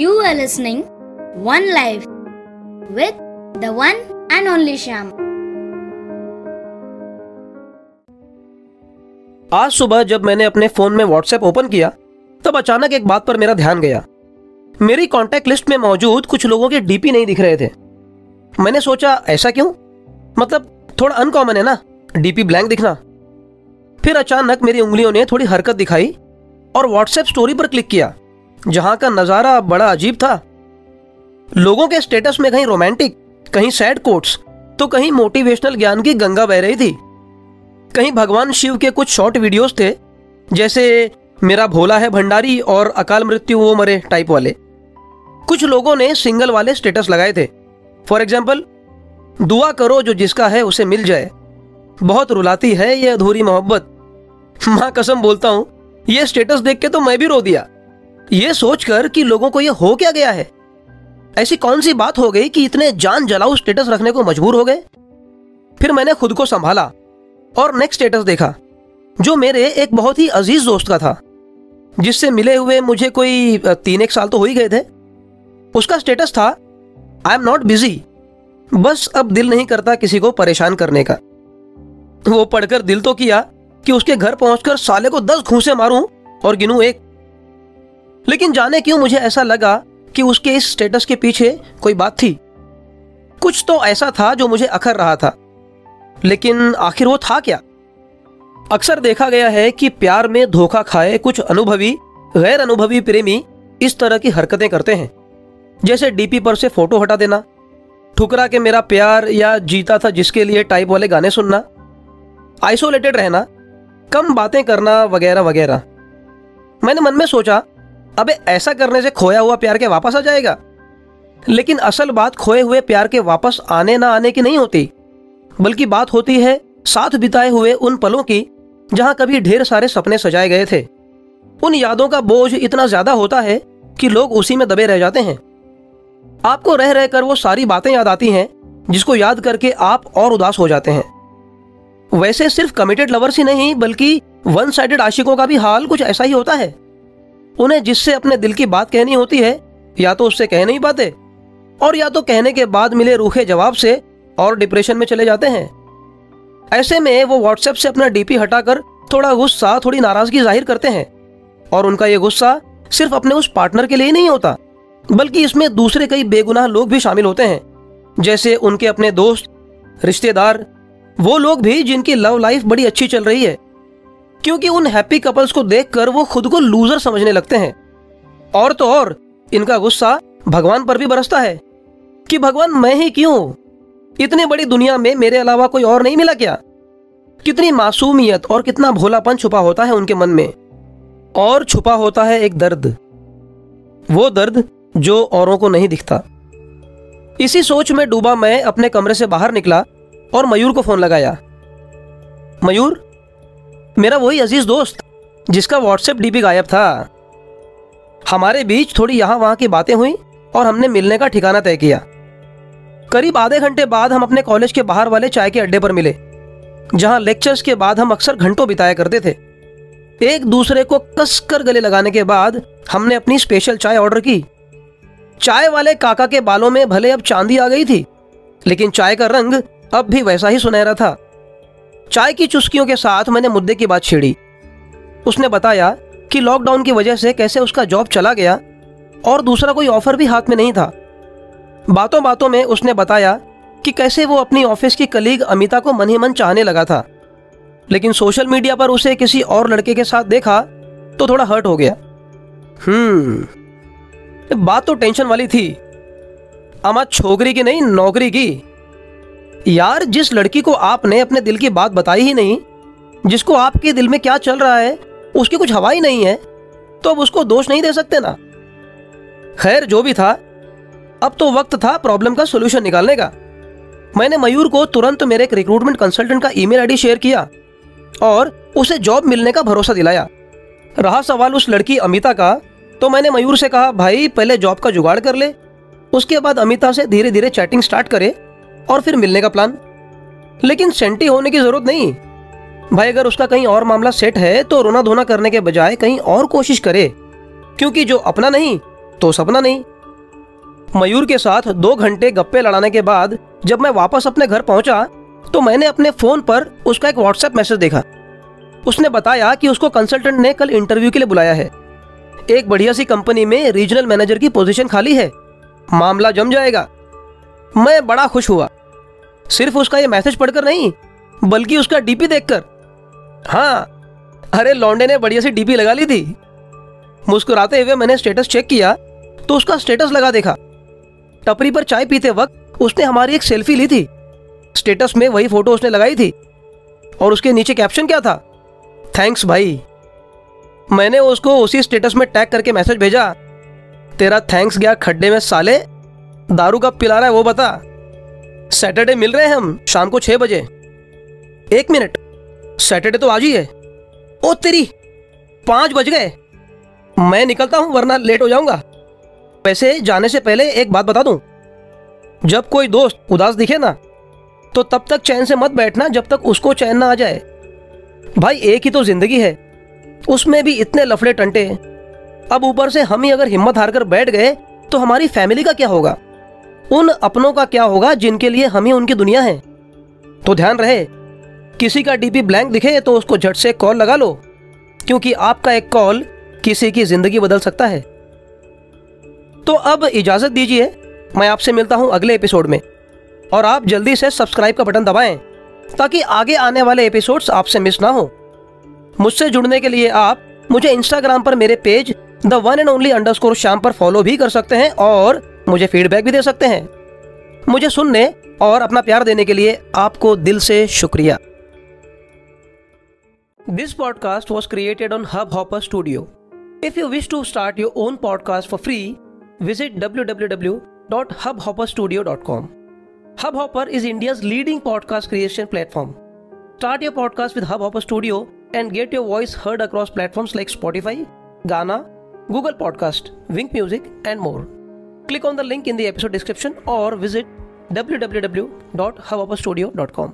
You are listening One Life with the one and only Sham. आज सुबह जब मैंने अपने फ़ोन में व्हाट्सएप ओपन किया, तब अचानक एक बात पर मेरा ध्यान गया। मेरी कांटेक्ट लिस्ट में मौजूद कुछ लोगों के डीपी नहीं दिख रहे थे। मैंने सोचा, ऐसा क्यों? मतलब थोड़ा अनकॉमन है ना डीपी ब्लैंक दिखना। फिर अचानक मेरी उंगलियों ने थोड़ी हरकत दिखाई और व्हाट्सएप स्टोरी पर क्लिक किया। जहाँ का नज़ारा बड़ा अजीब था। लोगों के स्टेटस में कहीं रोमांटिक कहीं सैड कोट्स तो कहीं मोटिवेशनल ज्ञान की गंगा बह रही थी। कहीं भगवान शिव के कुछ शॉर्ट वीडियोस थे, जैसे, मेरा भोला है भंडारी और अकाल मृत्यु वो मरे टाइप वाले। कुछ लोगों ने सिंगल वाले स्टेटस लगाए थे। फॉर एग्ज़ाम्पल दुआ करो जो जिसका है उसे मिल जाए। बहुत रुलाती है ये अधूरी मोहब्बत। माँ कसम बोलता हूँ, ये स्टेटस देख के तो मैं भी रो दिया। ये सोचकर कि लोगों को ये हो क्या गया है? ऐसी कौन सी बात हो गई कि इतने जान जलाऊ स्टेटस रखने को मजबूर हो गए? फिर मैंने खुद को संभाला और नेक्स्ट स्टेटस देखा, जो मेरे एक बहुत ही अज़ीज़ दोस्त का था, जिससे मिले हुए मुझे कोई तीन एक साल तो हो ही गए थे। उसका स्टेटस था आई एम नॉट बिज़ी बस अब दिल नहीं करता किसी को परेशान करने का। वो पढ़कर दिल तो किया कि उसके घर पहुंचकर साले को दस घूसे मारूं और गिनूं एक लेकिन जाने क्यों मुझे ऐसा लगा कि उसके इस स्टेटस के पीछे कोई बात थी। कुछ तो ऐसा था जो मुझे अखर रहा था। लेकिन आखिर वो था क्या? अक्सर देखा गया है कि प्यार में धोखा खाए कुछ अनुभवी गैर अनुभवी प्रेमी इस तरह की हरकतें करते हैं। जैसे डीपी पर से फ़ोटो हटा देना, ठुकरा के मेरा प्यार या जीता था जिसके लिए टाइप वाले गाने सुनना आइसोलेटेड रहना, कम बातें करना वगैरह वगैरह मैंने मन में सोचा अबे, ऐसा करने से खोया हुआ प्यार के वापस आ जाएगा। लेकिन असल बात, खोए हुए प्यार के वापस आने ना आने की नहीं होती। बल्कि बात होती है, साथ बिताए हुए उन पलों की, जहाँ कभी ढेर सारे सपने सजाए गए थे। उन यादों का बोझ इतना ज़्यादा होता है कि लोग उसी में दबे रह जाते हैं। आपको रह रहकर वो सारी बातें याद आती हैं, जिसको याद करके आप और उदास हो जाते हैं। वैसे सिर्फ़ कमिटेड लवर्स ही नहीं, बल्कि वन साइडेड आशिकों का भी हाल कुछ ऐसा ही होता है। उन्हें जिससे अपने दिल की बात कहनी होती है, या तो उससे कह नहीं पाते, और या तो कहने के बाद मिले रूखे जवाब से और डिप्रेशन में चले जाते हैं। ऐसे में वो व्हाट्सएप से अपना डीपी हटाकर थोड़ा गुस्सा, थोड़ी नाराज़गी ज़ाहिर करते हैं, और उनका ये गुस्सा सिर्फ़ अपने उस पार्टनर के लिए ही नहीं होता, बल्कि इसमें दूसरे कई बेगुनाह लोग भी शामिल होते हैं, जैसे उनके अपने दोस्त, रिश्तेदार, वो लोग भी जिनकी लव लाइफ बड़ी अच्छी चल रही है। क्योंकि उन हैप्पी कपल्स को देखकर वो खुद को लूजर समझने लगते हैं। और तो और, इनका गुस्सा भगवान पर भी बरसता है कि भगवान मैं ही क्यों? इतनी बड़ी दुनिया में मेरे अलावा कोई और नहीं मिला क्या? कितनी मासूमियत और कितना भोलापन छुपा होता है उनके मन में। और छुपा होता है एक दर्द। वो दर्द जो औरों को नहीं दिखता। इसी सोच में डूबा मैं अपने कमरे से बाहर निकला और मयूर को फ़ोन लगाया। मयूर मेरा वही अज़ीज़ दोस्त, जिसका व्हाट्सएप डीपी गायब था। हमारे बीच थोड़ी यहाँ वहाँ की बातें हुई और हमने मिलने का ठिकाना तय किया। करीब आधे घंटे बाद हम अपने कॉलेज के बाहर वाले चाय के अड्डे पर मिले, जहाँ लेक्चर्स के बाद हम अक्सर घंटों बिताया करते थे। एक दूसरे को कसकर गले लगाने के बाद हमने अपनी स्पेशल चाय ऑर्डर की। चाय वाले काका के बालों में भले अब चांदी आ गई थी, लेकिन चाय का रंग अब भी वैसा ही सुनहरा था। चाय की चुस्कियों के साथ मैंने मुद्दे की बात छेड़ी। उसने बताया कि लॉकडाउन की वजह से कैसे उसका जॉब चला गया और दूसरा कोई ऑफ़र भी हाथ में नहीं था। बातों बातों में उसने बताया कि कैसे वो अपनी ऑफ़िस की कलीग अमिता को मन ही मन चाहने लगा था। लेकिन सोशल मीडिया पर उसे किसी और लड़के के साथ देखा तो थोड़ा हर्ट हो गया। हम्म बात तो टेंशन वाली थी। अमा छोकरी की नहीं, नौकरी की। यार, जिस लड़की को आपने अपने दिल की बात बताई ही नहीं, जिसको आपके दिल में क्या चल रहा है, उसकी कुछ हवा ही नहीं है तो अब उसको दोष नहीं दे सकते ना? खैर, जो भी था, अब तो वक्त था प्रॉब्लम का सोल्यूशन निकालने का। मैंने मयूर को तुरंत मेरे एक रिक्रूटमेंट कंसल्टेंट का ईमेल आईडी शेयर किया और उसे जॉब मिलने का भरोसा दिलाया। रहा सवाल उस लड़की अमिता का तो मैंने मयूर से कहा, भाई, पहले जॉब का जुगाड़ कर ले, उसके बाद अमिता से धीरे धीरे चैटिंग स्टार्ट करे और फिर मिलने का प्लान लेकिन सेंटी होने की ज़रूरत नहीं। भाई, अगर उसका कहीं और मामला सेट है तो रोना धोना करने के बजाय कहीं और कोशिश करे। क्योंकि जो अपना नहीं तो सपना नहीं। मयूर के साथ दो घंटे गप्पे लड़ाने के बाद, जब मैं वापस अपने घर पहुँचा तो मैंने अपने फ़ोन पर उसका एक व्हाट्सएप मैसेज देखा। उसने बताया कि उसको कंसल्टेंट ने कल इंटरव्यू के लिए बुलाया है। एक बढ़िया सी कंपनी में रीजनल मैनेजर की पोजीशन खाली है। मामला जम जाएगा। मैं बड़ा खुश हुआ। सिर्फ़ उसका ये मैसेज पढ़कर नहीं, बल्कि उसका डीपी देखकर। हाँ अरे लौंडे ने बढ़िया सी डीपी लगा ली थी। मुस्कुराते हुए मैंने स्टेटस चेक किया तो उसका स्टेटस लगा देखा। टपरी पर चाय पीते वक्त उसने हमारी एक सेल्फी ली थी। स्टेटस में वही फ़ोटो उसने लगाई थी। और उसके नीचे कैप्शन क्या था? थैंक्स भाई। मैंने उसको उसी स्टेटस में टैग करके मैसेज भेजा। तेरा थैंक्स गया खड्डे में साले। दारू कब पिला रहा है वो बता। सैटरडे मिल रहे हैं हम, शाम को छह बजे। एक मिनट, सैटरडे तो आज ही है। ओ तेरी, पाँच बज गए। मैं निकलता हूँ, वरना लेट हो जाऊँगा। वैसे जाने से पहले एक बात बता दूँ। जब कोई दोस्त उदास दिखे ना तो तब तक चैन से मत बैठना जब तक उसको चैन ना आ जाए। भाई, एक ही तो ज़िंदगी है। उसमें भी इतने लफड़े टंटे। अब ऊपर से हम ही अगर हिम्मत हार कर बैठ गए तो हमारी फैमिली का क्या होगा? उन अपनों का क्या होगा जिनके लिए हम ही उनकी दुनिया है? तो ध्यान रहे, किसी का डीपी ब्लैंक दिखे तो उसको झट से कॉल लगा लो, क्योंकि आपका एक कॉल किसी की ज़िंदगी बदल सकता है। तो अब इजाज़त दीजिए, मैं आपसे मिलता हूँ अगले एपिसोड में, और आप जल्दी से सब्सक्राइब का बटन दबाएँ, ताकि आगे आने वाले एपिसोड्स आपसे मिस ना हो। मुझसे जुड़ने के लिए आप मुझे इंस्टाग्राम पर मेरे page the one and only underscore score शाम पर फॉलो भी कर सकते हैं, और मुझे फीडबैक भी दे सकते हैं। मुझे सुनने और अपना प्यार देने के लिए आपको दिल से शुक्रिया। This podcast was created on Hubhopper studio if you wish to start your own podcast for free visit W W W dot Hubhopper studio dot com Hubhopper is India leading podcast creation platform start your podcast with Hubhopper studio and get your voice heard across platforms like Spotify, Ghana, Google Podcast, Wink Music, and more. Click on the link in the episode description or visit www.hubhopperstudio.com.